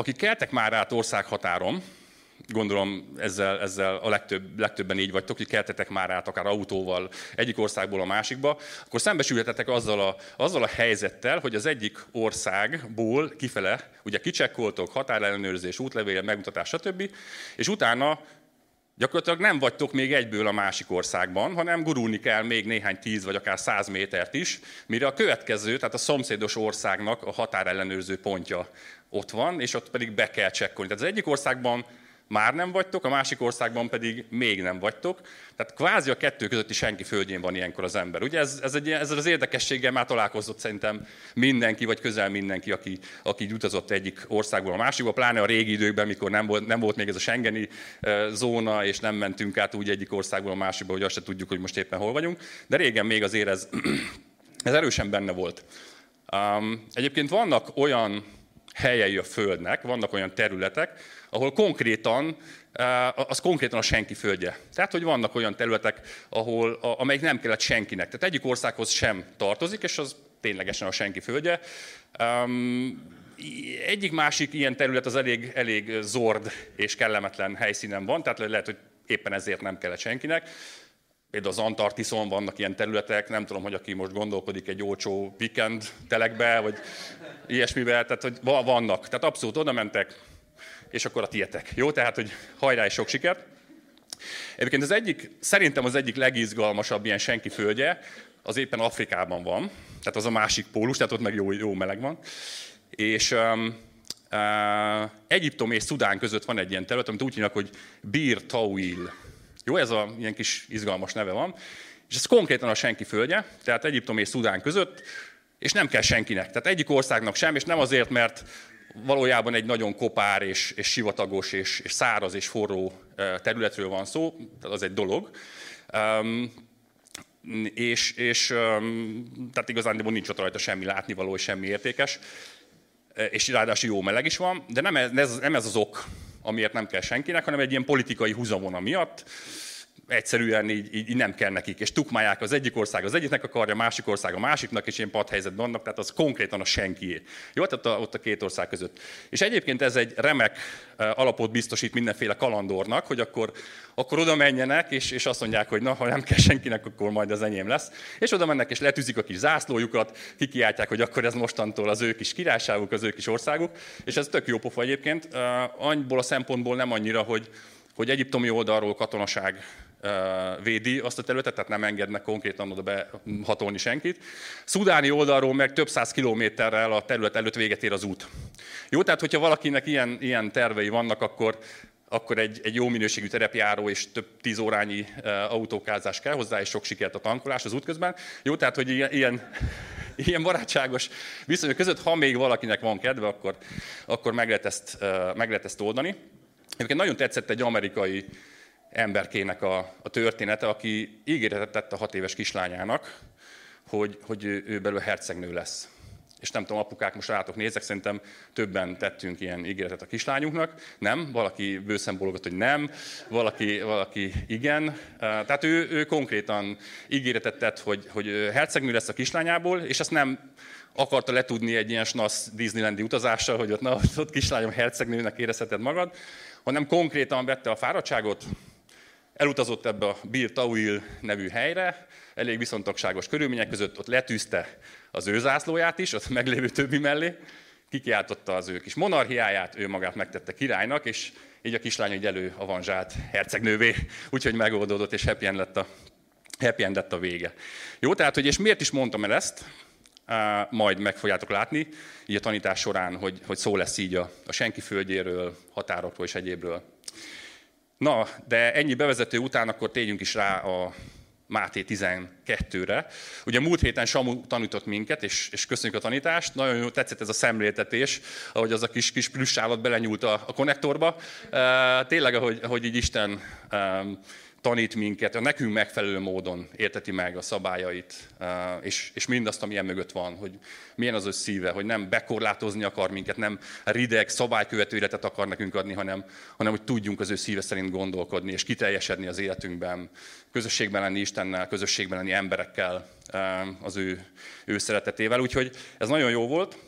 akik keltek már át országhatáron, gondolom ezzel, ezzel a legtöbb, legtöbben így vagytok, hogy keltetek már át akár autóval egyik országból a másikba, akkor szembesülhetetek azzal a, azzal a helyzettel, hogy az egyik országból kifele, ugye kicsekkoltok, határellenőrzés, útlevél, megmutatás, stb. És utána gyakorlatilag nem vagytok még egyből a másik országban, hanem gurulni kell még néhány tíz vagy akár száz métert is, mire a következő, tehát a szomszédos országnak a határellenőrző pontja ott van, és ott pedig be kell csekkolni. Tehát az egyik országban már nem vagytok, a másik országban pedig még nem vagytok. Tehát kvázi a kettő közötti senki földjén van ilyenkor az ember. Ugye ez, ez, egy, ez az érdekességgel már találkozott szerintem mindenki, vagy közel mindenki, aki, aki utazott egyik országból a másikba, pláne a régi időkben, mikor nem volt, nem volt még ez a Schengeni zóna, és nem mentünk át úgy egyik országból a másikba, hogy azt se tudjuk, hogy most éppen hol vagyunk. De régen még azért ez, ez erősen benne volt. Um, egyébként vannak olyan helyei a Földnek, vannak olyan területek, ahol konkrétan, az konkrétan a senki földje. Tehát, hogy vannak olyan területek, ahol, amelyik nem kellett senkinek. Tehát egyik országhoz sem tartozik, és az ténylegesen a senki földje. Egyik másik ilyen terület az elég, elég zord és kellemetlen helyszínen van, tehát lehet, hogy éppen ezért nem kellett senkinek. Például az Antarktiszon vannak ilyen területek, nem tudom, hogy aki most gondolkodik egy olcsó weekend telekbe, vagy ilyesmivel, tehát hogy vannak. Tehát abszolút oda mentek, és akkor a tietek. Jó, tehát, hogy hajrá és sok sikert. Egyébként az egyik, szerintem az egyik legizgalmasabb ilyen senki földje, az éppen Afrikában van, tehát az a másik pólus, tehát ott meg jó, jó meleg van. És um, uh, Egyiptom és Szudán között van egy ilyen terület, amit úgy hívnak, hogy Bir Tawil. Jó, ez a ilyen kis izgalmas neve van. És ez konkrétan a senki földje, tehát Egyiptom és Szudán között, és nem kell senkinek. Tehát egyik országnak sem, és nem azért, mert valójában egy nagyon kopár és, és sivatagos és, és száraz és forró területről van szó, tehát az egy dolog. Um, és, és um, tehát igazán nincs ott rajta semmi látnivaló semmi értékes, és ráadásul jó meleg is van, de nem ez, nem ez az ok, amiért nem kell senkinek, hanem egy ilyen politikai húzavona miatt, egyszerűen így, így, így nem kell nekik, és tukmálják az egyik ország az egyiknek akarja, a másik ország a másiknak, és ilyen padhelyzetben vannak, tehát az konkrétan a senkié. Jó, tehát a, ott a két ország között. És egyébként ez egy remek alapot biztosít mindenféle kalandornak, hogy akkor, akkor oda menjenek, és, és azt mondják, hogy na, ha nem kell senkinek, akkor majd az enyém lesz. És oda mennek, és letűzik a kis zászlójukat, kikiáltják, hogy akkor ez mostantól az ő kis királyságuk, az ő kis országuk. És ez tök jó pofa egyébként, annyiból a szempontból nem annyira, hogy, hogy egyiptomi oldalról katonaság védi azt a területet, tehát nem engednek konkrétan oda behatolni senkit. Szudáni oldalról meg több száz kilométerrel a terület előtt véget ér az út. Jó, tehát hogyha valakinek ilyen, ilyen tervei vannak, akkor, akkor egy, egy jó minőségű terepjáró és több tíz órányi autókázás kell hozzá, és sok sikert a tankolás az útközben. Jó, tehát hogy ilyen, ilyen, ilyen barátságos viszonyok között, ha még valakinek van kedve, akkor, akkor meg, lehet ezt, meg lehet ezt oldani. Egyébként nagyon tetszett egy amerikai emberkének a, a története, aki ígéretet tett a hat éves kislányának, hogy, hogy ő, ő belőle hercegnő lesz. És nem tudom, apukák, most rátok nézek, szerintem többen tettünk ilyen ígéretet a kislányunknak. Nem, valaki bőszen bologat, hogy nem, valaki, valaki igen. Tehát ő, ő konkrétan ígéretet tett, hogy, hogy hercegnő lesz a kislányából, és ezt nem akarta letudni egy ilyen snasz Disneylandi utazással, hogy ott, na, ott kislányom hercegnőnek érezheted magad, hanem konkrétan vette a fáradtságot, elutazott ebbe a Bir Tawil nevű helyre, elég viszontagságos körülmények között, ott letűzte az ő zászlóját is, ott meglévő többi mellé, kikiáltotta az ő kis monarchiáját, ő magát megtette királynak, és így a kislány egy elő avanzsált hercegnővé, úgyhogy megoldódott, és happy end lett a, happy end lett a vége. Jó, tehát, hogy és miért is mondtam el ezt, majd meg fogjátok látni, így a tanítás során, hogy, hogy szó lesz így a, a senki földjéről, határokról és egyébről. Na, de ennyi bevezető után akkor térjünk is rá a Máté 12-re. Ugye múlt héten Samu tanított minket, és, és köszönjük a tanítást. Nagyon jó, tetszett ez a szemléltetés, ahogy az a kis, kis plusz állat belenyúlt a, a konnektorba. Uh, tényleg, ahogy, ahogy így Isten um, tanít minket, a nekünk megfelelő módon érteti meg a szabályait, és, és mindazt, ami mögött van, hogy milyen az ő szíve, hogy nem bekorlátozni akar minket, nem rideg, szabálykövető életet akar nekünk adni, hanem, hanem hogy tudjunk az ő szíve szerint gondolkodni, és kiteljesedni az életünkben, közösségben lenni Istennel, közösségben lenni emberekkel, az ő, ő szeretetével. Úgyhogy ez nagyon jó volt.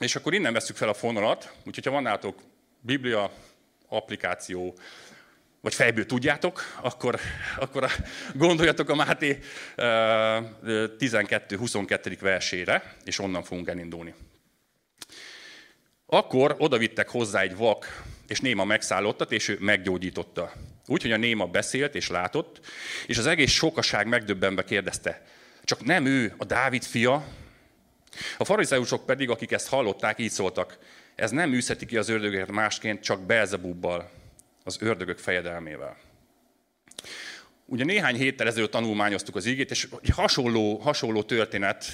És akkor innen veszük fel a fonalat, úgyhogy ha van nálatok Biblia, applikáció, vagy fejből tudjátok, akkor, akkor gondoljatok a Máté 12-22. versére, és onnan fogunk elindulni. Akkor odavittek hozzá egy vak és néma megszállottat, és ő meggyógyította. Úgy, hogy a néma beszélt és látott, és az egész sokaság megdöbbenve kérdezte, csak nem ő a Dávid fia? A farizeusok pedig, akik ezt hallották, így szóltak, ez nem űzheti ki az ördögöket másként, csak Belzebubbal, az ördögök fejedelmével. Ugye néhány héttel ezelőtt tanulmányoztuk az ígét, és hasonló, hasonló történet,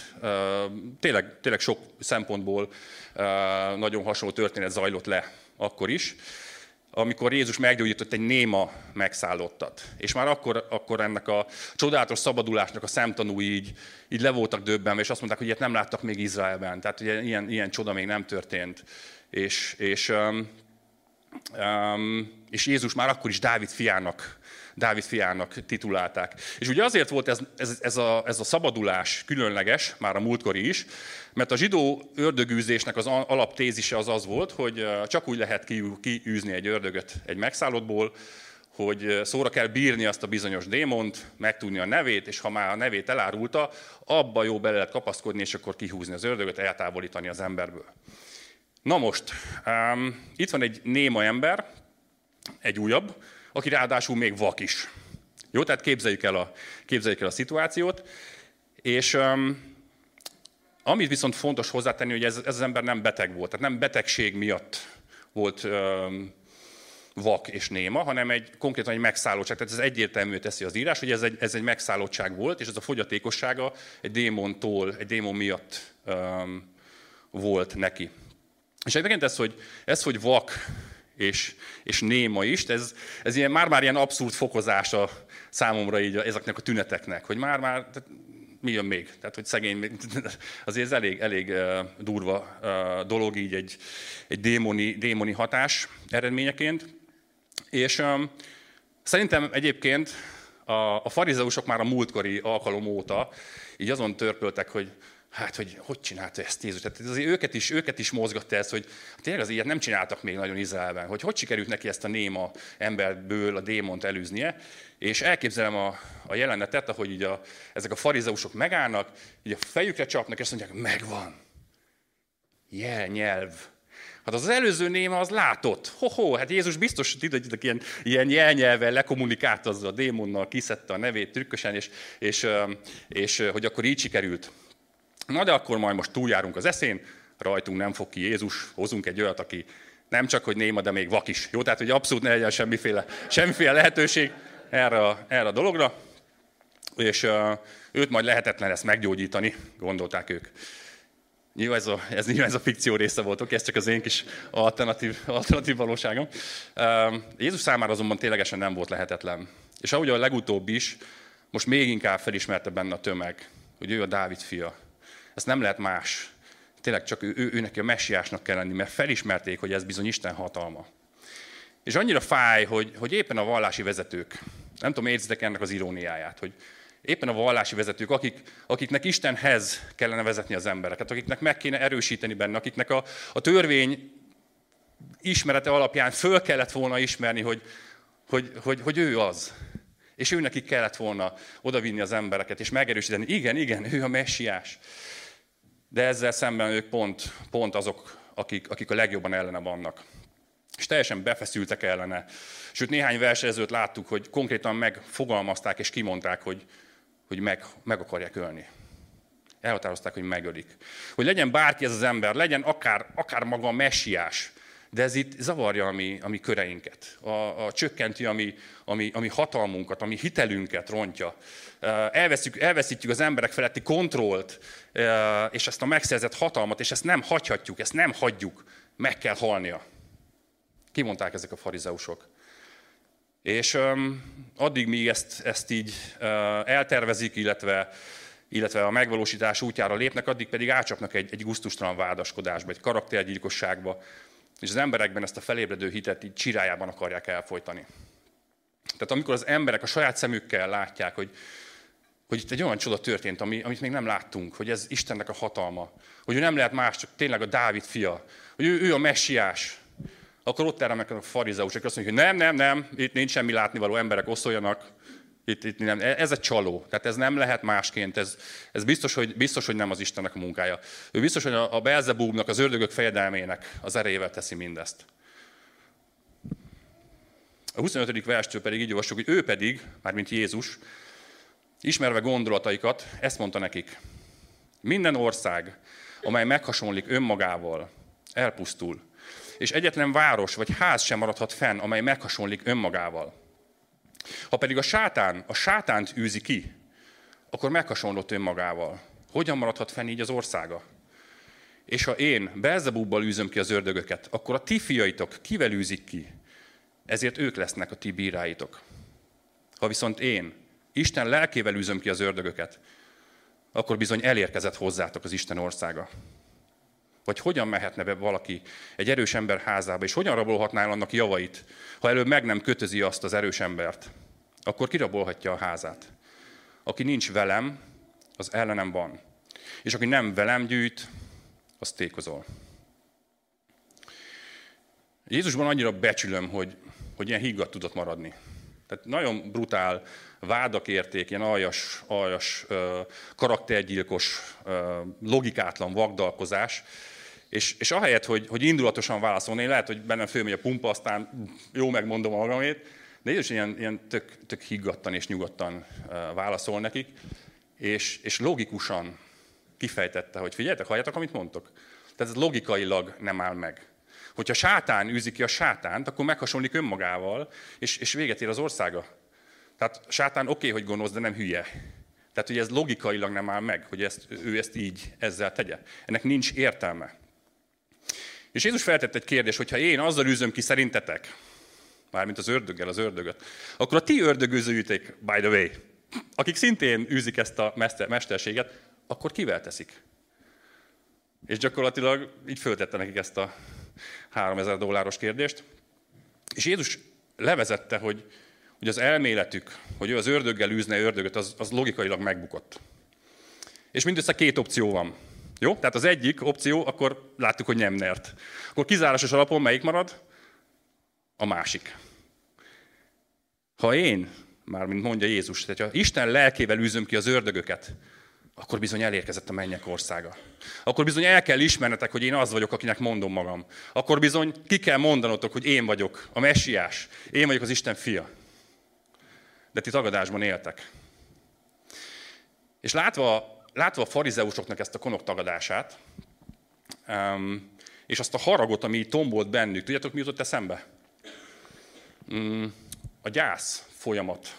tényleg, tényleg sok szempontból nagyon hasonló történet zajlott le akkor is, amikor Jézus meggyógyított egy néma megszállottat. És már akkor, akkor ennek a csodálatos szabadulásnak a szemtanúi így, így le voltak döbbenve, és azt mondták, hogy ilyet nem láttak még Izraelben. Tehát ugye ilyen, ilyen csoda még nem történt. És, és, és Jézus már akkor is Dávid fiának Dávid fiának titulálták. És ugye azért volt ez, ez, ez, a, ez a szabadulás különleges, már a múltkori is, mert a zsidó ördögűzésnek az alaptézise az az volt, hogy csak úgy lehet kiűzni egy ördögöt egy megszállottból, hogy szóra kell bírni azt a bizonyos démont, megtudni a nevét, és ha már a nevét elárulta, abba jó bele lehet kapaszkodni, és akkor kihúzni az ördögöt, eltávolítani az emberből. Na most, um, itt van egy néma ember, egy újabb, aki ráadásul még vak is. Jó, tehát képzeljük el a, képzeljük el a szituációt, és um, amit viszont fontos hozzátenni, hogy ez, ez az ember nem beteg volt, tehát nem betegség miatt volt um, vak és néma, hanem egy konkrétan egy megszállottság. Tehát ez egyértelmű teszi az írás, hogy ez egy, ez egy megszállottság volt, és ez a fogyatékossága egy démontól, egy démon miatt um, volt neki. És egyébként ez, hogy, ez, hogy vak és, és néma is. Ez, ez ilyen, már-már ilyen abszurd fokozása számomra így ezeknek a tüneteknek, hogy már-már, mi jön még? Tehát, hogy szegény, azért ez elég, elég durva dolog így egy, egy démoni, démoni hatás eredményeként. És um, szerintem egyébként a, a farizeusok már a múltkori alkalom óta így azon törpöltek, hogy hát, hogy hogy csinálta ezt Jézus? Tehát azért őket is, őket is mozgatta ez, hogy tényleg az ilyet nem csináltak még nagyon Izraelben, hogy hogy sikerült neki ezt a néma emberből a démont elűznie, és elképzelem a, a jelenetet, ahogy így a, ezek a farizeusok megállnak, így a fejükre csapnak, és azt mondják, megvan. Jel, nyelv. Hát az, előző néma az látott. Ho-ho, hát Jézus biztos, hogy ilyen, ilyen jelnyelvel lekommunikált azzal a démonnal, kiszedte a nevét trükkösen, és, és, és hogy akkor így sikerült. Na de akkor majd most túljárunk az eszén, rajtunk nem fog ki Jézus, hozunk egy olyat, aki nem csak, hogy néma, de még vak is. Jó, tehát hogy abszolút ne legyen semmiféle, semmiféle lehetőség erre a, erre a dologra, és uh, őt majd lehetetlen ezt meggyógyítani, gondolták ők. Nyilván ez a, ez, nyilván ez a fikció része volt, oké, ez csak az én kis alternatív, alternatív valóságom. Uh, Jézus számára azonban ténylegesen nem volt lehetetlen. És ahogy a legutóbb is, most még inkább felismerte benne a tömeg, hogy ő a Dávid fia, ez nem lehet más. Tényleg csak ő, ő, ő neki a messiásnak kell lenni, mert felismerték, hogy ez bizony Isten hatalma. És annyira fáj, hogy, hogy éppen a vallási vezetők, nem tudom, érzitek ennek az iróniáját, hogy éppen a vallási vezetők, akik, akiknek Istenhez kellene vezetni az embereket, akiknek meg kéne erősíteni benne, akiknek a, a törvény ismerete alapján föl kellett volna ismerni, hogy, hogy, hogy, hogy ő az. És ő neki kellett volna odavinni az embereket, és megerősíteni, igen, igen, ő a messiás. De ezzel szemben ők pont, pont azok, akik, akik a legjobban ellene vannak. És teljesen befeszültek ellene. Sőt, néhány versenyzőt láttuk, hogy konkrétan megfogalmazták és kimondták, hogy, hogy meg, meg akarják ölni. Elhatározták, hogy megölik. Hogy legyen bárki ez az ember, legyen akár, akár maga a messiás, de ez itt zavarja a mi, a mi köreinket, a, a csökkenti a mi, a, mi, a mi hatalmunkat, a mi hitelünket rontja. Elveszítjük, elveszítjük az emberek feletti kontrollt, és ezt a megszerzett hatalmat, és ezt nem hagyhatjuk, ezt nem hagyjuk, meg kell halnia. Kimondták ezek a farizeusok. És um, addig, míg ezt, ezt így uh, eltervezik, illetve, illetve a megvalósítás útjára lépnek, addig pedig átcsapnak egy, egy guztustalan vádaskodásba, egy karaktergyilkosságba, és az emberekben ezt a felébredő hitet így csirájában akarják elfolytani. Tehát amikor az emberek a saját szemükkel látják, hogy hogy itt egy olyan csoda történt, ami, amit még nem láttunk, hogy ez Istennek a hatalma, hogy ő nem lehet más, csak tényleg a Dávid fia, hogy ő, ő a messiás. Akkor ott teremnek a farizeusok, azt mondják, hogy nem, nem, nem, itt nincs semmi látnivaló, emberek oszoljanak, itt, itt nem. Ez egy csaló, tehát ez nem lehet másként, ez, ez biztos, hogy, biztos, hogy nem az Istennek a munkája. Ő biztos, hogy a, a Belzebúbnak, az ördögök fejedelmének az erejével teszi mindezt. A 25. verstől pedig így olvassuk, hogy ő pedig, mármint Jézus, ismerve gondolataikat, ezt mondta nekik. Minden ország, amely meghasonlik önmagával, elpusztul, és egyetlen város vagy ház sem maradhat fenn, amely meghasonlik önmagával. Ha pedig a sátán a sátánt űzi ki, akkor meghasonlott önmagával. Hogyan maradhat fenn így az országa? És ha én Belzebubbal űzöm ki az ördögöket, akkor a ti fiaitok kivel űzik ki? Ezért ők lesznek a ti bíráitok. Ha viszont én Isten lelkével űzöm ki az ördögöket, akkor bizony elérkezett hozzátok az Isten országa. Vagy hogyan mehetne be valaki egy erős ember házába, és hogyan rabolhatná el annak javait, ha előbb meg nem kötözi azt az erős embert? Akkor kirabolhatja a házát. Aki nincs velem, az ellenem van. És aki nem velem gyűjt, az tékozol. Jézusban annyira becsülöm, hogy, hogy ilyen higgadt tudott maradni. Tehát nagyon brutál vádak érték, ilyen aljas, aljas karaktergyilkos, logikátlan vagdalkozás, és, és ahelyett, hogy, hogy indulatosan válaszolni, lehet, hogy bennem fölmegy a pumpa, aztán jó megmondom a magamét, de Jézus ilyen, ilyen tök, tök higgadtan és nyugodtan válaszol nekik, és, és logikusan kifejtette, hogy figyeljetek, halljátok, amit mondtok? Tehát ez logikailag nem áll meg. Hogyha sátán űzi ki a sátánt, akkor meghasonlik önmagával, és, és véget ér az országa. Tehát sátán oké, okay, hogy gonosz, de nem hülye. Tehát, hogy ez logikailag nem áll meg, hogy ezt, ő ezt így ezzel tegye. Ennek nincs értelme. És Jézus feltett egy kérdést, hogyha én azzal űzöm ki szerintetek, mármint az ördöggel az ördögöt, akkor a ti ördögőzőjétek, by the way, akik szintén űzik ezt a mesterséget, akkor kivel teszik? És gyakorlatilag így föltette nekik ezt a 3000 dolláros kérdést. És Jézus levezette, hogy, hogy az elméletük, hogy ő az ördöggel űzne ördögöt, az, az logikailag megbukott. És mindössze két opció van. Jó? Tehát az egyik opció, akkor láttuk, hogy nem nert. Akkor kizárásos alapon melyik marad? A másik. Ha én, mármint mondja Jézus, tehát ha Isten lelkével űzöm ki az ördögöket, akkor bizony elérkezett a mennyek országa. Akkor bizony el kell ismernetek, hogy én az vagyok, akinek mondom magam. Akkor bizony ki kell mondanotok, hogy én vagyok a messiás. Én vagyok az Isten fia. De ti tagadásban éltek. És látva látva a farizeusoknak ezt a konok tagadását, és azt a haragot, ami tombolt bennük, tudjátok, mi jutott eszembe? Um, a gyász folyamat.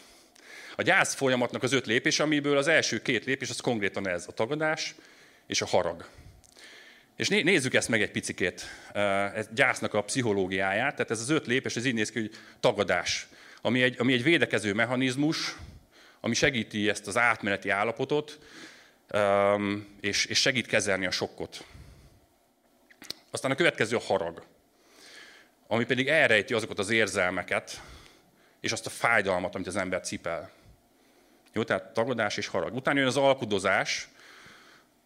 A gyász folyamatnak az öt lépés, amiből az első két lépés, az konkrétan ez, a tagadás és a harag. És nézzük ezt meg egy picikét, ez gyásznak a pszichológiáját. Tehát ez az öt lépés, ez így néz ki, hogy tagadás, ami egy, ami egy védekező mechanizmus, ami segíti ezt az átmeneti állapotot, és, és segít kezelni a sokkot. Aztán a következő a harag, ami pedig elrejti azokat az érzelmeket, és azt a fájdalmat, amit az ember cipel. Jó, tehát tagadás és harag. Utána jön az alkudozás,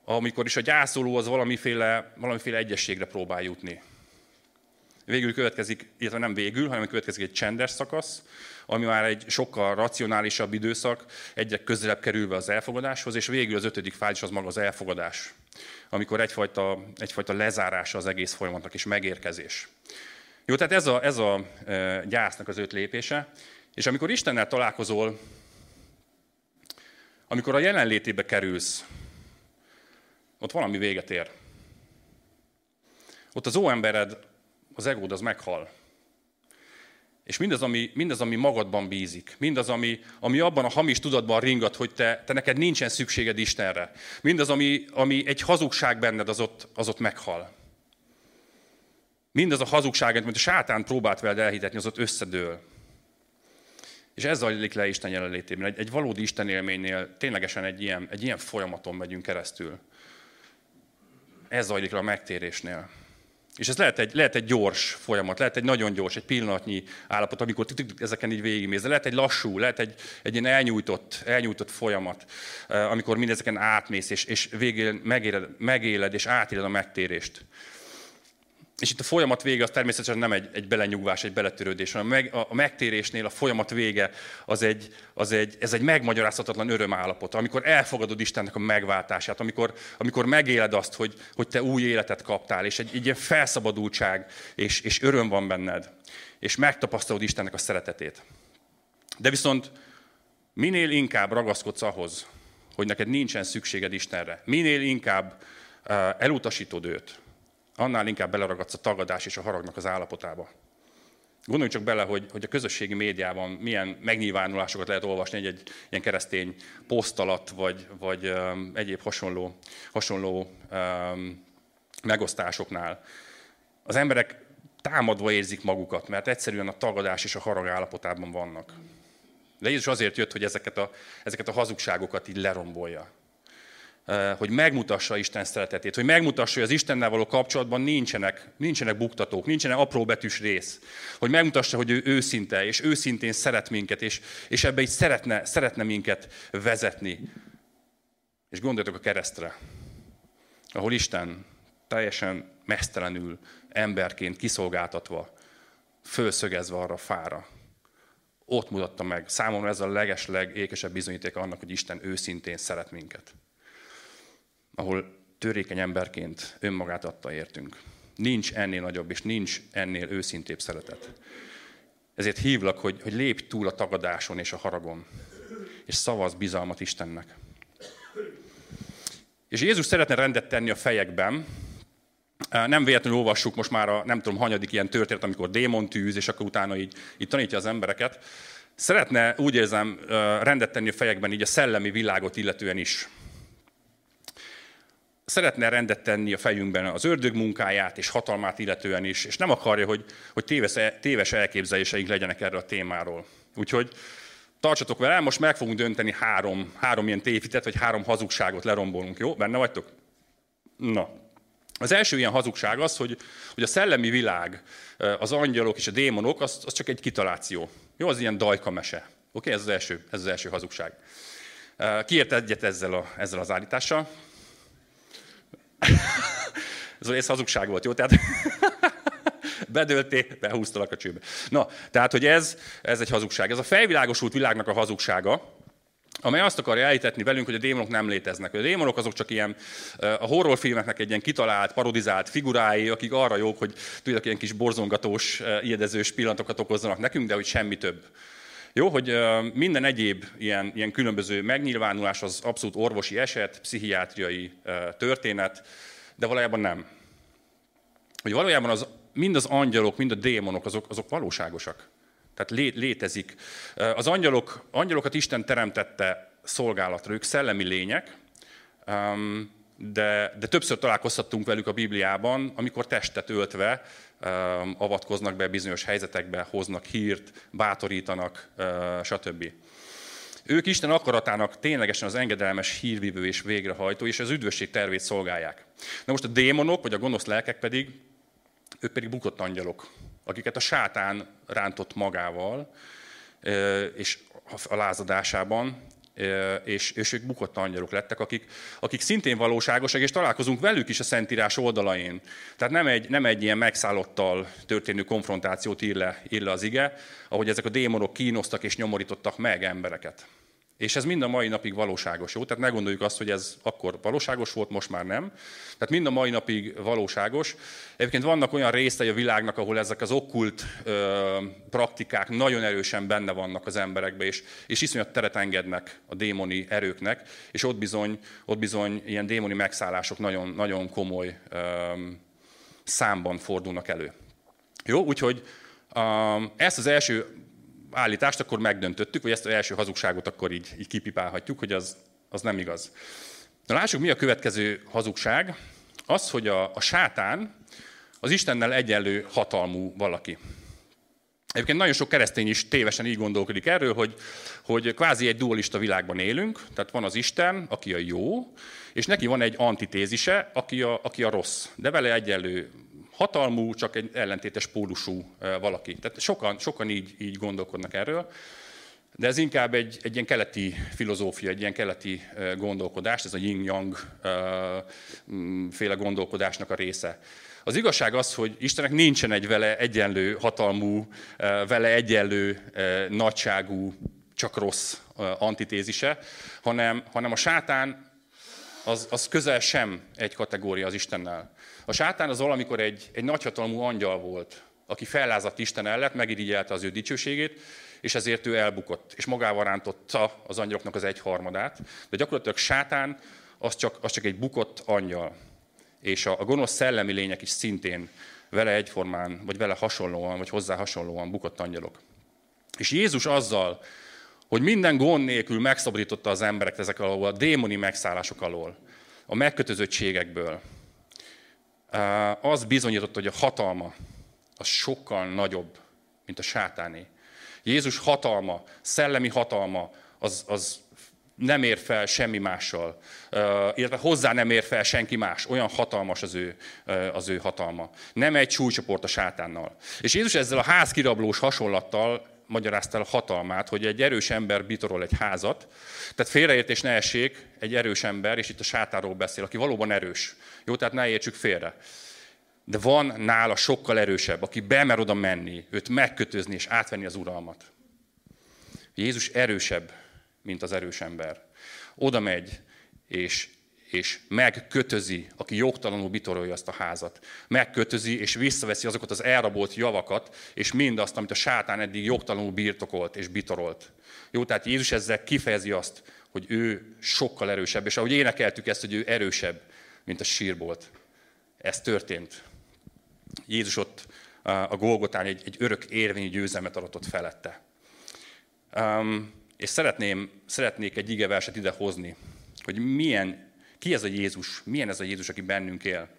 amikor is a gyászoló az valamiféle, valamiféle egyességre próbál jutni. Végül következik, illetve nem végül, hanem következik egy csendes szakasz, ami már egy sokkal racionálisabb időszak, egyre közelebb kerülve az elfogadáshoz, és végül az ötödik fázis az maga az elfogadás, amikor egyfajta, egyfajta lezárása az egész folyamatnak és megérkezés. Jó, tehát ez a, ez a e, gyásznak az öt lépése, és amikor Istennel találkozol, amikor a jelenlétébe kerülsz, ott valami véget ér. Ott az óembered, az egód az meghal. És mindaz, ami, mindaz, ami magadban bízik, mindaz, ami, ami abban a hamis tudatban ringat, hogy te, te neked nincsen szükséged Istenre, mindaz, ami, ami egy hazugság benned, az ott, az ott meghal. Mindaz a hazugság, amit a sátán próbált veled elhitetni, az ott összedől. És ez zajlik le Isten jelenlétében. Egy, egy valódi Isten élménynél ténylegesen egy ilyen, egy ilyen folyamaton megyünk keresztül. Ez zajlik le a megtérésnél. És ez lehet egy, lehet egy gyors folyamat, lehet egy nagyon gyors, egy pillanatnyi állapot, amikor ezeken így végigmész, lehet egy lassú, lehet egy, egy ilyen elnyújtott, elnyújtott folyamat, amikor mindezeken átmész, és, és végén megéled, megéled és átéled a megtérést. És itt a folyamat vége az természetesen nem egy, egy belenyugvás, egy beletörődés, hanem meg, a megtérésnél a folyamat vége az egy, az egy, ez egy megmagyarázhatatlan örömállapot, amikor elfogadod Istennek a megváltását, amikor, amikor megéled azt, hogy, hogy te új életet kaptál, és egy, egy ilyen felszabadultság és, és öröm van benned, és megtapasztalod Istennek a szeretetét. De viszont minél inkább ragaszkodsz ahhoz, hogy neked nincsen szükséged Istenre, minél inkább uh, elutasítod őt, annál inkább beleragadsz a tagadás és a haragnak az állapotába. Gondolj csak bele, hogy, hogy a közösségi médiában milyen megnyilvánulásokat lehet olvasni egy, egy ilyen keresztény poszt alatt, vagy, vagy um, egyéb hasonló, hasonló um, megosztásoknál. Az emberek támadva érzik magukat, mert egyszerűen a tagadás és a harag állapotában vannak. De Jézus azért jött, hogy ezeket a, ezeket a hazugságokat így lerombolja hogy megmutassa Isten szeretetét, hogy megmutassa, hogy az Istennel való kapcsolatban nincsenek, nincsenek buktatók, nincsenek apró betűs rész. Hogy megmutassa, hogy ő őszinte, és őszintén szeret minket, és, és ebbe így szeretne, szeretne minket vezetni. És gondoljatok a keresztre, ahol Isten teljesen mesztelenül, emberként kiszolgáltatva, fölszögezve arra a fára. Ott mutatta meg. Számomra ez a legesleg ékesebb bizonyíték annak, hogy Isten őszintén szeret minket ahol törékeny emberként önmagát adta értünk. Nincs ennél nagyobb, és nincs ennél őszintébb szeretet. Ezért hívlak, hogy, hogy lépj túl a tagadáson és a haragon, és szavaz bizalmat Istennek. És Jézus szeretne rendet tenni a fejekben, nem véletlenül olvassuk most már a nem tudom, hanyadik ilyen történet, amikor démon tűz, és akkor utána így, így tanítja az embereket. Szeretne, úgy érzem, rendet tenni a fejekben így a szellemi világot illetően is szeretne rendet tenni a fejünkben az ördög munkáját és hatalmát illetően is, és nem akarja, hogy, hogy téves, téves elképzeléseink legyenek erre a témáról. Úgyhogy tartsatok vele, most meg fogunk dönteni három, három ilyen tévitet, vagy három hazugságot lerombolunk, jó? Benne vagytok? Na. Az első ilyen hazugság az, hogy, hogy a szellemi világ, az angyalok és a démonok, az, az csak egy kitaláció. Jó, az ilyen dajka mese. Oké, okay? ez, az első, ez az első hazugság. Kiért egyet ezzel, a, ezzel az állítással? Ez az hazugság volt, jó? Tehát bedölté, behúztalak a csőbe. Na, tehát, hogy ez, ez egy hazugság. Ez a felvilágosult világnak a hazugsága, amely azt akarja elhitetni velünk, hogy a démonok nem léteznek. A démonok azok csak ilyen, a horrorfilmeknek egy ilyen kitalált, parodizált figurái, akik arra jók, hogy tudják, ilyen kis borzongatós, ijedezős pillanatokat okozzanak nekünk, de hogy semmi több. Jó, hogy minden egyéb ilyen, ilyen különböző megnyilvánulás az abszolút orvosi eset, pszichiátriai történet, de valójában nem. Hogy valójában az, mind az angyalok, mind a démonok, azok, azok valóságosak. Tehát lé, létezik. Az angyalok, angyalokat Isten teremtette szolgálatra, ők szellemi lények, de, de többször találkozhattunk velük a Bibliában, amikor testet öltve avatkoznak be bizonyos helyzetekbe, hoznak hírt, bátorítanak, stb. Ők Isten akaratának ténylegesen az engedelmes hírvívő és végrehajtó, és az üdvösség tervét szolgálják. Na most a démonok, vagy a gonosz lelkek pedig, ők pedig bukott angyalok, akiket a sátán rántott magával, és a lázadásában, és, és ők bukott angyalok lettek, akik, akik szintén valóságosak, és találkozunk velük is a Szentírás oldalain. Tehát nem egy, nem egy ilyen megszállottal történő konfrontációt ír le, ír le az ige, ahogy ezek a démonok kínoztak és nyomorítottak meg embereket. És ez mind a mai napig valóságos, jó? Tehát ne gondoljuk azt, hogy ez akkor valóságos volt, most már nem. Tehát mind a mai napig valóságos. Egyébként vannak olyan részei a világnak, ahol ezek az okkult ö, praktikák nagyon erősen benne vannak az emberekbe, és, és iszonyat teret engednek a démoni erőknek, és ott bizony, ott bizony ilyen démoni megszállások nagyon, nagyon komoly ö, számban fordulnak elő. Jó, úgyhogy ezt az első állítást akkor megdöntöttük, vagy ezt az első hazugságot akkor így, így kipipálhatjuk, hogy az, az nem igaz. Na lássuk, mi a következő hazugság. Az, hogy a, a sátán az Istennel egyenlő hatalmú valaki. Egyébként nagyon sok keresztény is tévesen így gondolkodik erről, hogy, hogy kvázi egy dualista világban élünk, tehát van az Isten, aki a jó, és neki van egy antitézise, aki a, aki a rossz, de vele egyenlő hatalmú, csak egy ellentétes pólusú valaki. Tehát sokan, sokan így, így gondolkodnak erről. De ez inkább egy, egy ilyen keleti filozófia, egy ilyen keleti gondolkodás, ez a yin-yang féle gondolkodásnak a része. Az igazság az, hogy Istennek nincsen egy vele egyenlő hatalmú, vele egyenlő nagyságú, csak rossz antitézise, hanem, hanem a sátán az, az közel sem egy kategória az Istennel. A sátán az valamikor egy, egy nagyhatalmú angyal volt, aki fellázadt Isten ellett, megirigyelte az ő dicsőségét, és ezért ő elbukott, és magával rántotta az angyaloknak az egyharmadát. De gyakorlatilag sátán az csak, az csak egy bukott angyal. És a, a gonosz szellemi lények is szintén vele egyformán, vagy vele hasonlóan, vagy hozzá hasonlóan bukott angyalok. És Jézus azzal, hogy minden gond nélkül megszabadította az embereket ezek alól, a démoni megszállások alól, a megkötözöttségekből, az bizonyította, hogy a hatalma az sokkal nagyobb, mint a sátáné. Jézus hatalma, szellemi hatalma, az, az nem ér fel semmi mással, illetve hozzá nem ér fel senki más. Olyan hatalmas az ő, az ő hatalma. Nem egy súlycsoport a sátánnal. És Jézus ezzel a házkirablós hasonlattal magyarázta el hatalmát, hogy egy erős ember bitorol egy házat. Tehát félreértés ne essék, egy erős ember, és itt a sátáról beszél, aki valóban erős. Jó, tehát ne értsük félre. De van nála sokkal erősebb, aki bemer oda menni, őt megkötözni és átvenni az uralmat. Jézus erősebb, mint az erős ember. Oda megy, és, és megkötözi, aki jogtalanul bitorolja azt a házat. Megkötözi, és visszaveszi azokat az elrabolt javakat, és mindazt, amit a sátán eddig jogtalanul birtokolt és bitorolt. Jó, tehát Jézus ezzel kifejezi azt, hogy ő sokkal erősebb, és ahogy énekeltük ezt, hogy ő erősebb, mint a sírbolt. Ez történt. Jézus ott a Golgotán egy, egy örök érvényű győzelmet adott felette. Um, és szeretném, szeretnék egy igeverset ide hozni, hogy milyen, ki ez a Jézus, milyen ez a Jézus, aki bennünk él.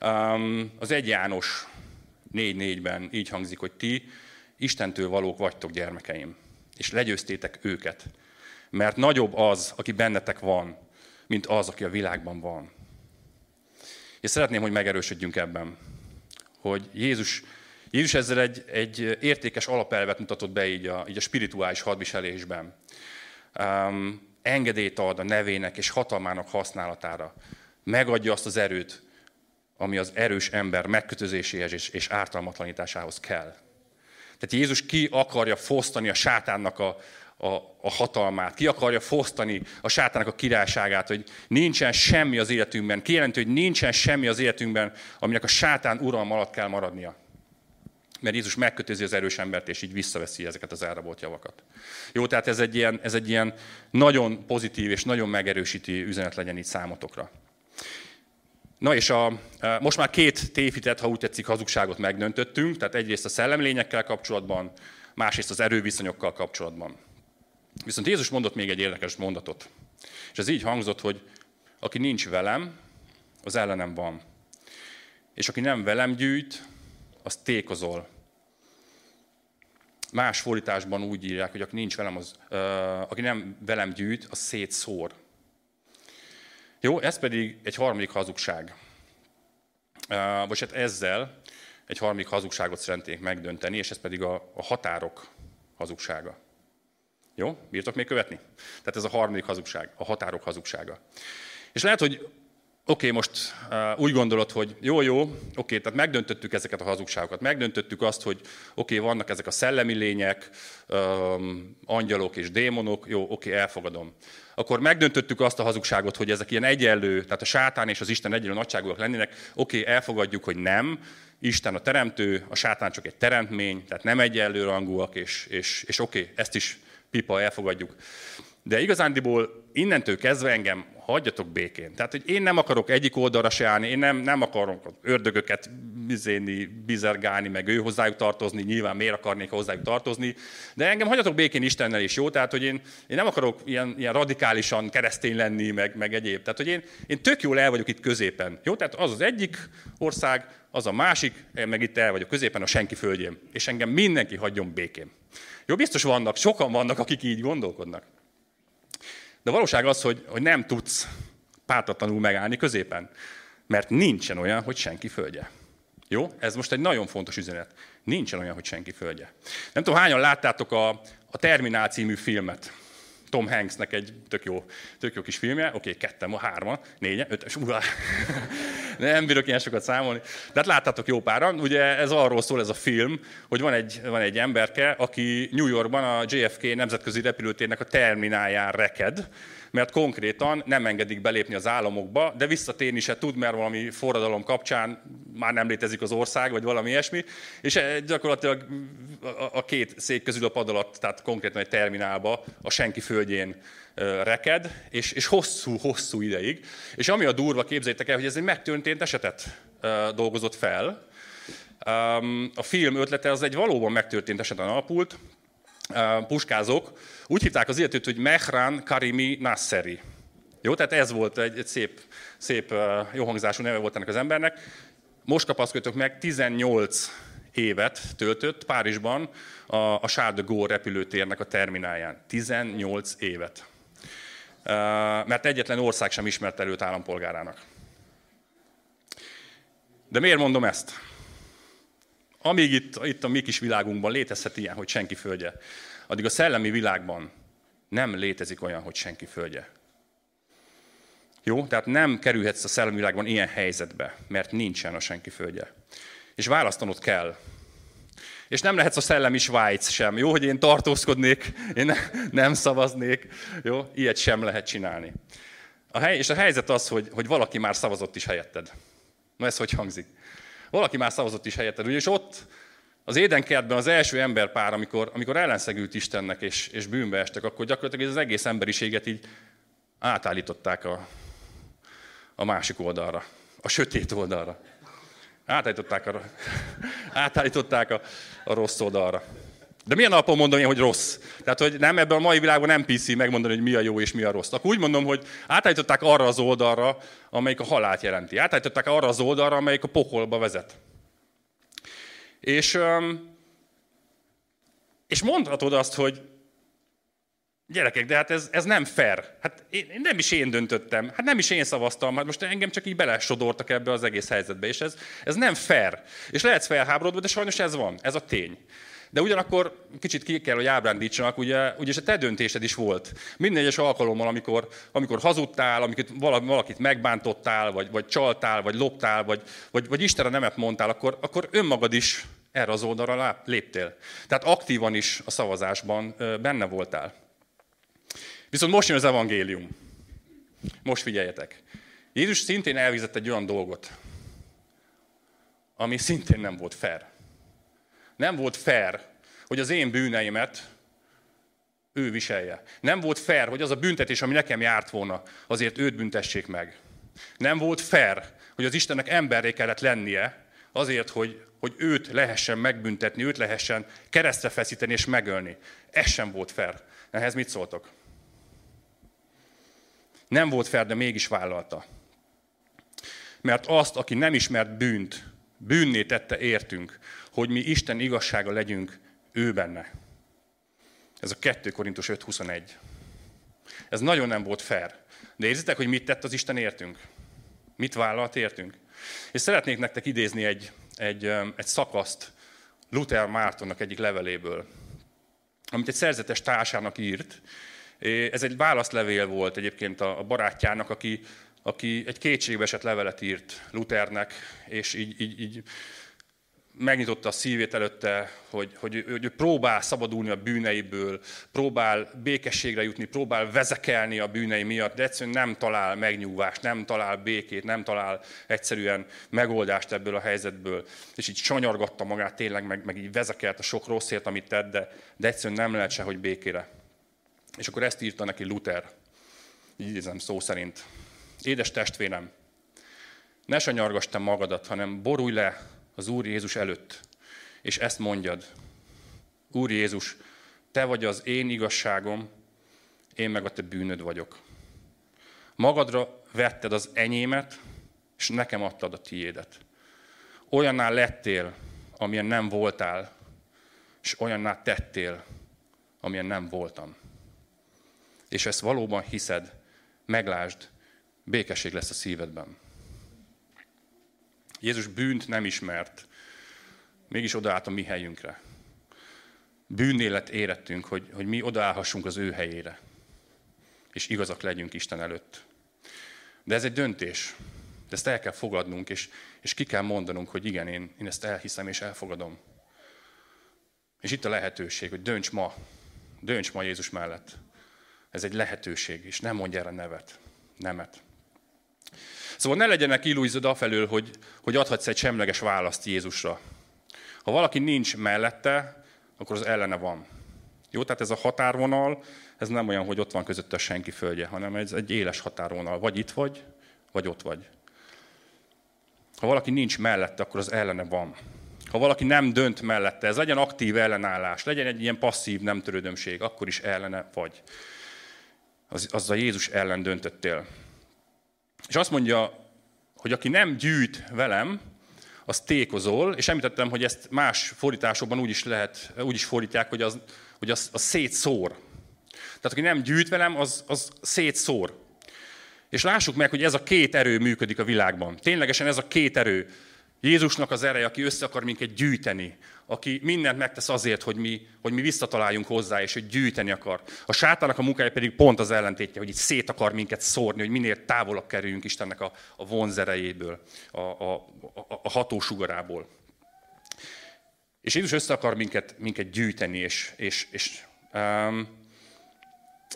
Um, az egy János 4.4-ben így hangzik, hogy ti Istentől valók vagytok gyermekeim, és legyőztétek őket, mert nagyobb az, aki bennetek van, mint az, aki a világban van. És szeretném, hogy megerősödjünk ebben hogy Jézus, Jézus ezzel egy, egy értékes alapelvet mutatott be így a, így a spirituális hadviselésben. Um, engedélyt ad a nevének és hatalmának használatára. Megadja azt az erőt, ami az erős ember megkötözéséhez és, ártalmatlanításához kell. Tehát Jézus ki akarja fosztani a sátánnak a, a, a hatalmát, ki akarja fosztani a sátának a királyságát, hogy nincsen semmi az életünkben, kijelenti, hogy nincsen semmi az életünkben, aminek a sátán uralma alatt kell maradnia. Mert Jézus megkötözi az erős embert, és így visszaveszi ezeket az elrabolt javakat. Jó, tehát ez egy, ilyen, ez egy ilyen nagyon pozitív és nagyon megerősítő üzenet legyen itt számotokra. Na és a, most már két tévhitet, ha úgy tetszik, hazugságot megdöntöttünk, tehát egyrészt a szellemlényekkel kapcsolatban, másrészt az erőviszonyokkal kapcsolatban. Viszont Jézus mondott még egy érdekes mondatot. És ez így hangzott, hogy aki nincs velem, az ellenem van. És aki nem velem gyűjt, az tékozol. Más fordításban úgy írják, hogy aki nincs velem, az, aki nem velem gyűjt, az szétszór. Jó, ez pedig egy harmadik hazugság. Uh, vagy hát ezzel egy harmadik hazugságot szeretnék megdönteni, és ez pedig a, a határok hazugsága. Jó? Bírtok még követni? Tehát ez a harmadik hazugság, a határok hazugsága. És lehet, hogy oké, most uh, úgy gondolod, hogy jó, jó, oké, tehát megdöntöttük ezeket a hazugságokat, megdöntöttük azt, hogy oké, vannak ezek a szellemi lények, angyalok és démonok, jó, oké, elfogadom. Akkor megdöntöttük azt a hazugságot, hogy ezek ilyen egyenlő, tehát a sátán és az Isten egyenlő nagyságúak lennének, oké, elfogadjuk, hogy nem, Isten a teremtő, a sátán csak egy teremtmény, tehát nem egyenlő rangúak, és, és, és oké, ezt is pipa, elfogadjuk. De igazándiból innentől kezdve engem hagyjatok békén. Tehát, hogy én nem akarok egyik oldalra se állni, én nem, nem akarok ördögöket bizéni, bizergálni, meg ő hozzájuk tartozni, nyilván miért akarnék hozzájuk tartozni, de engem hagyjatok békén Istennel is, jó? Tehát, hogy én, én nem akarok ilyen, ilyen radikálisan keresztény lenni, meg, meg egyéb. Tehát, hogy én, én tök jól el vagyok itt középen, jó? Tehát az az egyik ország, az a másik, meg itt el vagyok középen a senki földjén. És engem mindenki hagyjon békén. Jó, biztos vannak, sokan vannak, akik így gondolkodnak. De a valóság az, hogy, hogy nem tudsz pártatlanul megállni középen. Mert nincsen olyan, hogy senki földje. Jó? Ez most egy nagyon fontos üzenet. Nincsen olyan, hogy senki földje. Nem tudom, hányan láttátok a, a Terminál című filmet. Tom Hanksnek egy tök jó, tök jó kis filmje, oké, okay, ketten, hárman, négyen, ötös, ura. Nem bírok ilyen sokat számolni. De hát láttátok jó páran, ugye ez arról szól ez a film, hogy van egy, van egy emberke, aki New Yorkban a JFK nemzetközi repülőtérnek a terminálján reked, mert konkrétan nem engedik belépni az államokba, de visszatérni se tud, mert valami forradalom kapcsán már nem létezik az ország, vagy valami ilyesmi, és eh, gyakorlatilag a két szék közül a pad alatt, tehát konkrétan egy terminálba, a senki földjén eh, reked, és, és hosszú-hosszú ideig. És ami a durva, képzeljétek el, hogy ez egy megtörtént esetet eh, dolgozott fel. A film ötlete az egy valóban megtörtént eseten alapult, puskázók, úgy hívták az illetőt, hogy Mehran Karimi Nasseri. Jó, tehát ez volt egy, egy szép, szép jó hangzású neve volt ennek az embernek. Most kapaszkodtok meg, 18 évet töltött Párizsban a, a Charles de Gaulle repülőtérnek a terminálján. 18 évet. Mert egyetlen ország sem ismert előtt állampolgárának. De miért mondom ezt? Amíg itt, itt a mi kis világunkban létezhet ilyen, hogy senki földje, addig a szellemi világban nem létezik olyan, hogy senki földje. Jó? Tehát nem kerülhetsz a szellemi világban ilyen helyzetbe, mert nincsen a senki földje. És választanod kell. És nem lehetsz a szellemi Svájc sem. Jó, hogy én tartózkodnék, én ne, nem szavaznék. Jó? Ilyet sem lehet csinálni. A hely, és a helyzet az, hogy, hogy valaki már szavazott is helyetted. Na ez hogy hangzik? Valaki már szavazott is helyetted. És ott az édenkertben az első emberpár, amikor, amikor ellenszegült Istennek és, és bűnbe estek, akkor gyakorlatilag az egész emberiséget így átállították a, a másik oldalra, a sötét oldalra. Átállították a, átállították a, a rossz oldalra. De milyen alapon mondom én, hogy rossz? Tehát, hogy nem ebben a mai világban nem PC megmondani, hogy mi a jó és mi a rossz. Akkor úgy mondom, hogy átállították arra az oldalra, amelyik a halált jelenti. Átállították arra az oldalra, amelyik a pokolba vezet. És, és mondhatod azt, hogy gyerekek, de hát ez, ez nem fair. Hát én, nem is én döntöttem, hát nem is én szavaztam, hát most engem csak így belesodortak ebbe az egész helyzetbe, és ez, ez nem fair. És lehetsz felháborodva, de sajnos ez van, ez a tény. De ugyanakkor kicsit ki kell, hogy ábrándítsanak, ugye, ugye a te döntésed is volt. Minden egyes alkalommal, amikor, amikor hazudtál, amikor valakit megbántottál, vagy, vagy csaltál, vagy loptál, vagy, vagy, vagy Istenre nemet mondtál, akkor, akkor önmagad is erre az oldalra léptél. Tehát aktívan is a szavazásban benne voltál. Viszont most jön az evangélium. Most figyeljetek. Jézus szintén elvizett egy olyan dolgot, ami szintén nem volt fair. Nem volt fair, hogy az én bűneimet ő viselje. Nem volt fair, hogy az a büntetés, ami nekem járt volna, azért őt büntessék meg. Nem volt fair, hogy az Istennek emberré kellett lennie, azért, hogy, hogy őt lehessen megbüntetni, őt lehessen keresztre feszíteni és megölni. Ez sem volt fair. Ehhez mit szóltok? Nem volt fair, de mégis vállalta. Mert azt, aki nem ismert bűnt, bűnné tette értünk, hogy mi Isten igazsága legyünk ő benne. Ez a 2 Korintus 5.21. Ez nagyon nem volt fair. De érzitek, hogy mit tett az Isten értünk? Mit vállalt értünk? És szeretnék nektek idézni egy, egy, egy szakaszt Luther Mártonnak egyik leveléből, amit egy szerzetes társának írt. Ez egy válaszlevél volt egyébként a barátjának, aki, aki egy kétségbeesett levelet írt Luthernek, és így, így, így megnyitotta a szívét előtte, hogy, hogy, hogy próbál szabadulni a bűneiből, próbál békességre jutni, próbál vezekelni a bűnei miatt, de egyszerűen nem talál megnyugvást, nem talál békét, nem talál egyszerűen megoldást ebből a helyzetből. És így sanyargatta magát tényleg, meg, meg így vezekelt a sok rosszért, amit tett, de, de egyszerűen nem lehet sehogy békére. És akkor ezt írta neki Luther, így idézem szó szerint. Édes testvérem, ne sanyargass te magadat, hanem borulj le az Úr Jézus előtt, és ezt mondjad. Úr Jézus, te vagy az én igazságom, én meg a te bűnöd vagyok. Magadra vetted az enyémet, és nekem adtad a tiédet. Olyanná lettél, amilyen nem voltál, és olyanná tettél, amilyen nem voltam. És ezt valóban hiszed, meglásd, békesség lesz a szívedben. Jézus bűnt nem ismert, mégis odaállt a mi helyünkre. Bűnélet érettünk, hogy, hogy mi odaállhassunk az ő helyére, és igazak legyünk Isten előtt. De ez egy döntés. De ezt el kell fogadnunk, és, és ki kell mondanunk, hogy igen, én, én ezt elhiszem és elfogadom. És itt a lehetőség, hogy dönts ma, dönts ma Jézus mellett. Ez egy lehetőség, és nem mondj erre nevet, nemet. Szóval ne legyenek illúziód afelől, hogy, hogy adhatsz egy semleges választ Jézusra. Ha valaki nincs mellette, akkor az ellene van. Jó, tehát ez a határvonal, ez nem olyan, hogy ott van között a senki földje, hanem ez egy éles határvonal. Vagy itt vagy, vagy ott vagy. Ha valaki nincs mellette, akkor az ellene van. Ha valaki nem dönt mellette, ez legyen aktív ellenállás, legyen egy ilyen passzív nem törődömség, akkor is ellene vagy. Az a Jézus ellen döntöttél. És azt mondja, hogy aki nem gyűjt velem, az tékozol, és említettem, hogy ezt más fordításokban úgy is lehet, úgy is fordítják, hogy az, hogy az, az szétszór. Tehát aki nem gyűjt velem, az, az szétszór. És lássuk meg, hogy ez a két erő működik a világban. Ténylegesen ez a két erő. Jézusnak az ereje, aki össze akar minket gyűjteni, aki mindent megtesz azért, hogy mi, hogy mi visszataláljunk hozzá, és hogy gyűjteni akar. A sátának a munkája pedig pont az ellentétje, hogy itt szét akar minket szórni, hogy minél távolabb kerüljünk Istennek a, a vonzerejéből, a, a, a, a hatósugarából. És Jézus össze akar minket, minket gyűjteni, és, és, és um,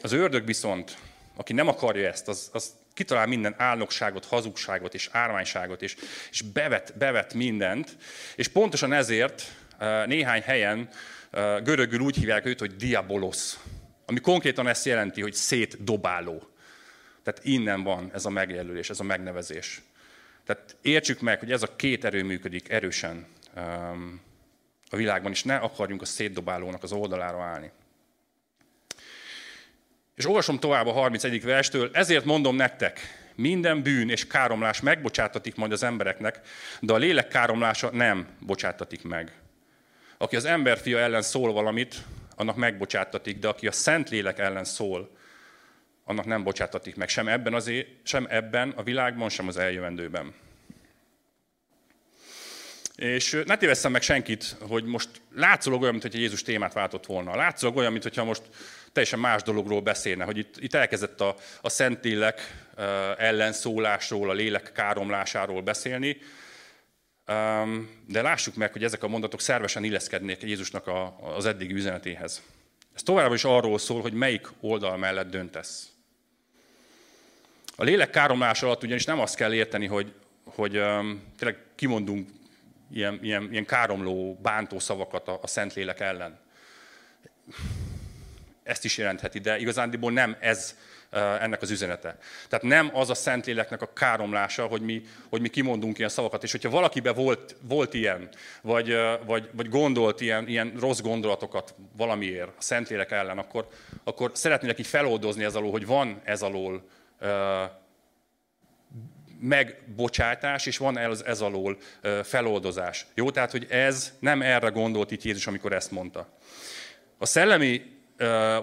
az ördög viszont, aki nem akarja ezt, az, az kitalál minden álnokságot, hazugságot és árványságot, és, és bevet, bevet mindent. És pontosan ezért néhány helyen görögül úgy hívják őt, hogy diabolos, ami konkrétan ezt jelenti, hogy szétdobáló. Tehát innen van ez a megjelölés, ez a megnevezés. Tehát értsük meg, hogy ez a két erő működik erősen a világban, és ne akarjunk a szétdobálónak az oldalára állni. És olvasom tovább a 31. verstől, ezért mondom nektek, minden bűn és káromlás megbocsátatik majd az embereknek, de a lélek káromlása nem bocsátatik meg. Aki az emberfia ellen szól valamit, annak megbocsátatik, de aki a szent lélek ellen szól, annak nem bocsátatik meg, sem ebben, az é- sem ebben a világban, sem az eljövendőben. És ne tévesszem meg senkit, hogy most látszólag olyan, mintha Jézus témát váltott volna. Látszólag olyan, mintha most teljesen más dologról beszélne, hogy itt, itt elkezdett a, a Szentlélek ellenszólásról, a lélek káromlásáról beszélni, de lássuk meg, hogy ezek a mondatok szervesen illeszkednék Jézusnak az eddigi üzenetéhez. Ez továbbra is arról szól, hogy melyik oldal mellett döntesz. A lélek káromlás alatt ugyanis nem azt kell érteni, hogy, hogy tényleg kimondunk ilyen, ilyen, ilyen káromló, bántó szavakat a, a Szentlélek ellen ezt is jelentheti, de igazándiból nem ez ennek az üzenete. Tehát nem az a Szentléleknek a káromlása, hogy mi, hogy mi kimondunk ilyen szavakat, és hogyha valakiben volt, volt ilyen, vagy, vagy, vagy gondolt ilyen, ilyen rossz gondolatokat valamiért a Szentlélek ellen, akkor, akkor szeretnének így feloldozni ez alól, hogy van ez alól megbocsátás, és van ez, ez alól feloldozás. Jó, tehát, hogy ez nem erre gondolt itt Jézus, amikor ezt mondta. A szellemi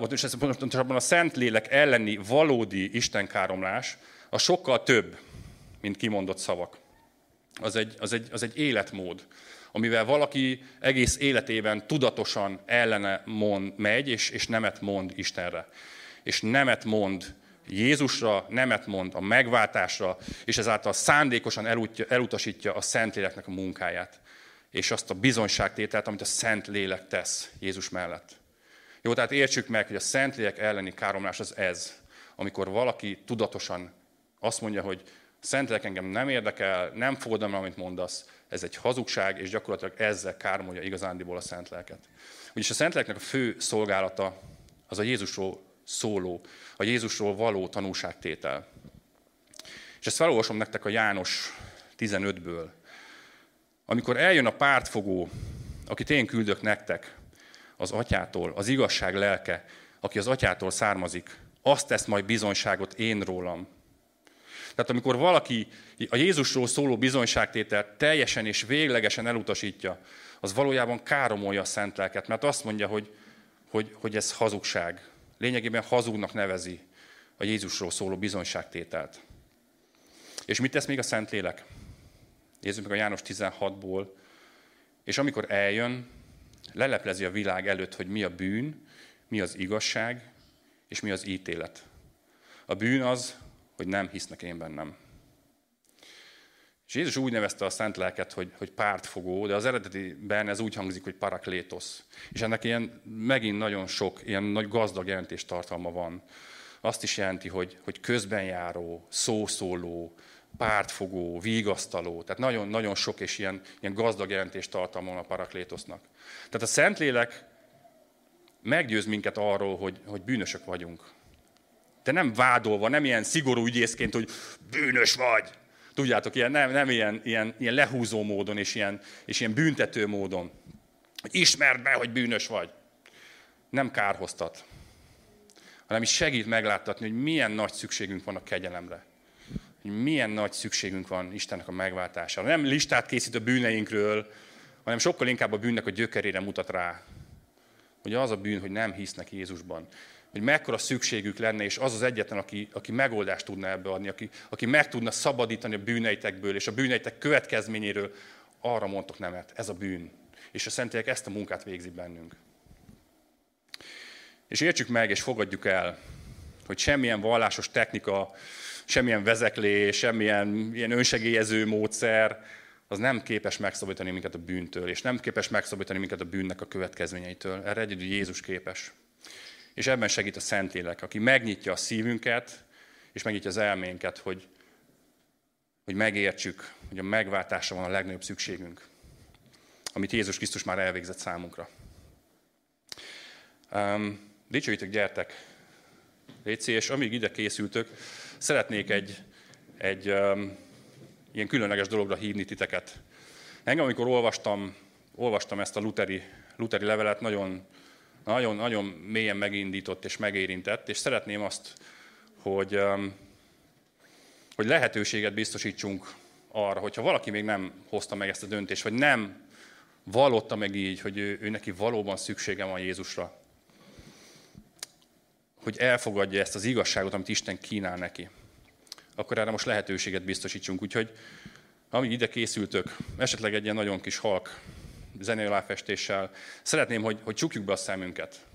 és ez pontosabban a Szentlélek elleni valódi istenkáromlás, a sokkal több, mint kimondott szavak. Az egy, az egy, az egy életmód, amivel valaki egész életében tudatosan ellene mond, megy, és, és nemet mond Istenre. És nemet mond Jézusra, nemet mond a megváltásra, és ezáltal szándékosan elutasítja a Szentléleknek a munkáját, és azt a bizonyságtételt, amit a Szent Lélek tesz Jézus mellett. Jó, tehát értsük meg, hogy a Szentlélek elleni káromlás az ez, amikor valaki tudatosan azt mondja, hogy Szentlélek engem nem érdekel, nem fogadom, amit mondasz, ez egy hazugság, és gyakorlatilag ezzel káromolja igazándiból a Szentléleket. Ugyanis a Szentléleknek a fő szolgálata az a Jézusról szóló, a Jézusról való tanúságtétel. És ezt felolvasom nektek a János 15-ből. Amikor eljön a pártfogó, akit én küldök nektek, az atyától, az igazság lelke, aki az atyától származik, azt tesz majd bizonyságot én rólam. Tehát amikor valaki a Jézusról szóló bizonyságtételt teljesen és véglegesen elutasítja, az valójában káromolja a szent lelket, mert azt mondja, hogy, hogy, hogy ez hazugság. Lényegében hazugnak nevezi a Jézusról szóló bizonyságtételt. És mit tesz még a Szentlélek? Nézzük meg a János 16-ból. És amikor eljön, leleplezi a világ előtt, hogy mi a bűn, mi az igazság, és mi az ítélet. A bűn az, hogy nem hisznek én bennem. És Jézus úgy nevezte a szent lelket, hogy, hogy pártfogó, de az eredetiben ez úgy hangzik, hogy paraklétosz. És ennek ilyen megint nagyon sok, ilyen nagy gazdag jelentés tartalma van. Azt is jelenti, hogy, hogy közbenjáró, szószóló, pártfogó, vigasztaló. Tehát nagyon, nagyon sok és ilyen, ilyen gazdag jelentés tartalma van a paraklétosznak. Tehát a Szentlélek meggyőz minket arról, hogy, hogy bűnösök vagyunk. De nem vádolva, nem ilyen szigorú ügyészként, hogy bűnös vagy, Tudjátok, ilyen, nem, nem ilyen, ilyen, ilyen lehúzó módon és ilyen, és ilyen büntető módon. Ismerd be, hogy bűnös vagy. Nem kárhoztat, hanem is segít megláttatni, hogy milyen nagy szükségünk van a kegyelemre. Hogy milyen nagy szükségünk van Istennek a megváltására. Nem listát készít a bűneinkről, hanem sokkal inkább a bűnnek a gyökerére mutat rá. Hogy az a bűn, hogy nem hisznek Jézusban hogy mekkora szükségük lenne, és az az egyetlen, aki, aki megoldást tudna ebbe adni, aki, aki meg tudna szabadítani a bűneitekből, és a bűneitek következményéről, arra mondtok nemet, ez a bűn. És a Szentlélek ezt a munkát végzi bennünk. És értsük meg, és fogadjuk el, hogy semmilyen vallásos technika, semmilyen vezeklés, semmilyen ilyen önsegélyező módszer, az nem képes megszabadítani minket a bűntől, és nem képes megszabadítani minket a bűnnek a következményeitől. Erre egyedül Jézus képes. És ebben segít a Szentlélek, aki megnyitja a szívünket, és megnyitja az elménket, hogy, hogy megértsük, hogy a megváltásra van a legnagyobb szükségünk, amit Jézus Krisztus már elvégzett számunkra. Um, dicsőítek, gyertek, Léci, és amíg ide készültök, szeretnék egy, egy um, ilyen különleges dologra hívni titeket. Engem, amikor olvastam, olvastam ezt a luteri, luteri levelet, nagyon nagyon, nagyon mélyen megindított és megérintett, és szeretném azt, hogy, um, hogy lehetőséget biztosítsunk arra, hogyha valaki még nem hozta meg ezt a döntést, vagy nem vallotta meg így, hogy ő, ő neki valóban szüksége van Jézusra, hogy elfogadja ezt az igazságot, amit Isten kínál neki, akkor erre most lehetőséget biztosítsunk. Úgyhogy amíg ide készültök, esetleg egy ilyen nagyon kis halk zenei aláfestéssel. Szeretném, hogy, hogy csukjuk be a szemünket.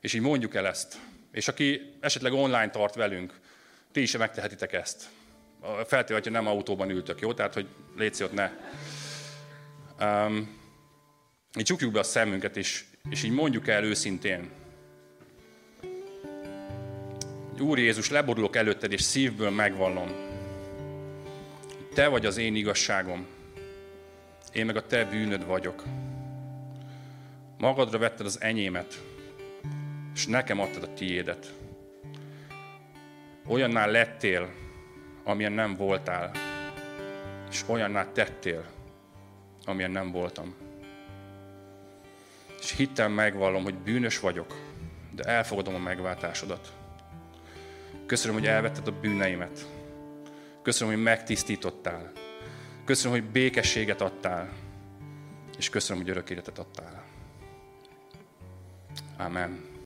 És így mondjuk el ezt. És aki esetleg online tart velünk, ti is megtehetitek ezt. Feltéve, hogyha nem autóban ültök, jó? Tehát, hogy légy ott ne. Um, így csukjuk be a szemünket, és, és így mondjuk el őszintén. Úr Jézus, leborulok előtted, és szívből megvallom. Te vagy az én igazságom én meg a te bűnöd vagyok. Magadra vetted az enyémet, és nekem adtad a tiédet. Olyanná lettél, amilyen nem voltál, és olyanná tettél, amilyen nem voltam. És hittem megvallom, hogy bűnös vagyok, de elfogadom a megváltásodat. Köszönöm, hogy elvetted a bűneimet. Köszönöm, hogy megtisztítottál. Köszönöm, hogy békességet adtál, és köszönöm, hogy örök életet adtál. Amen.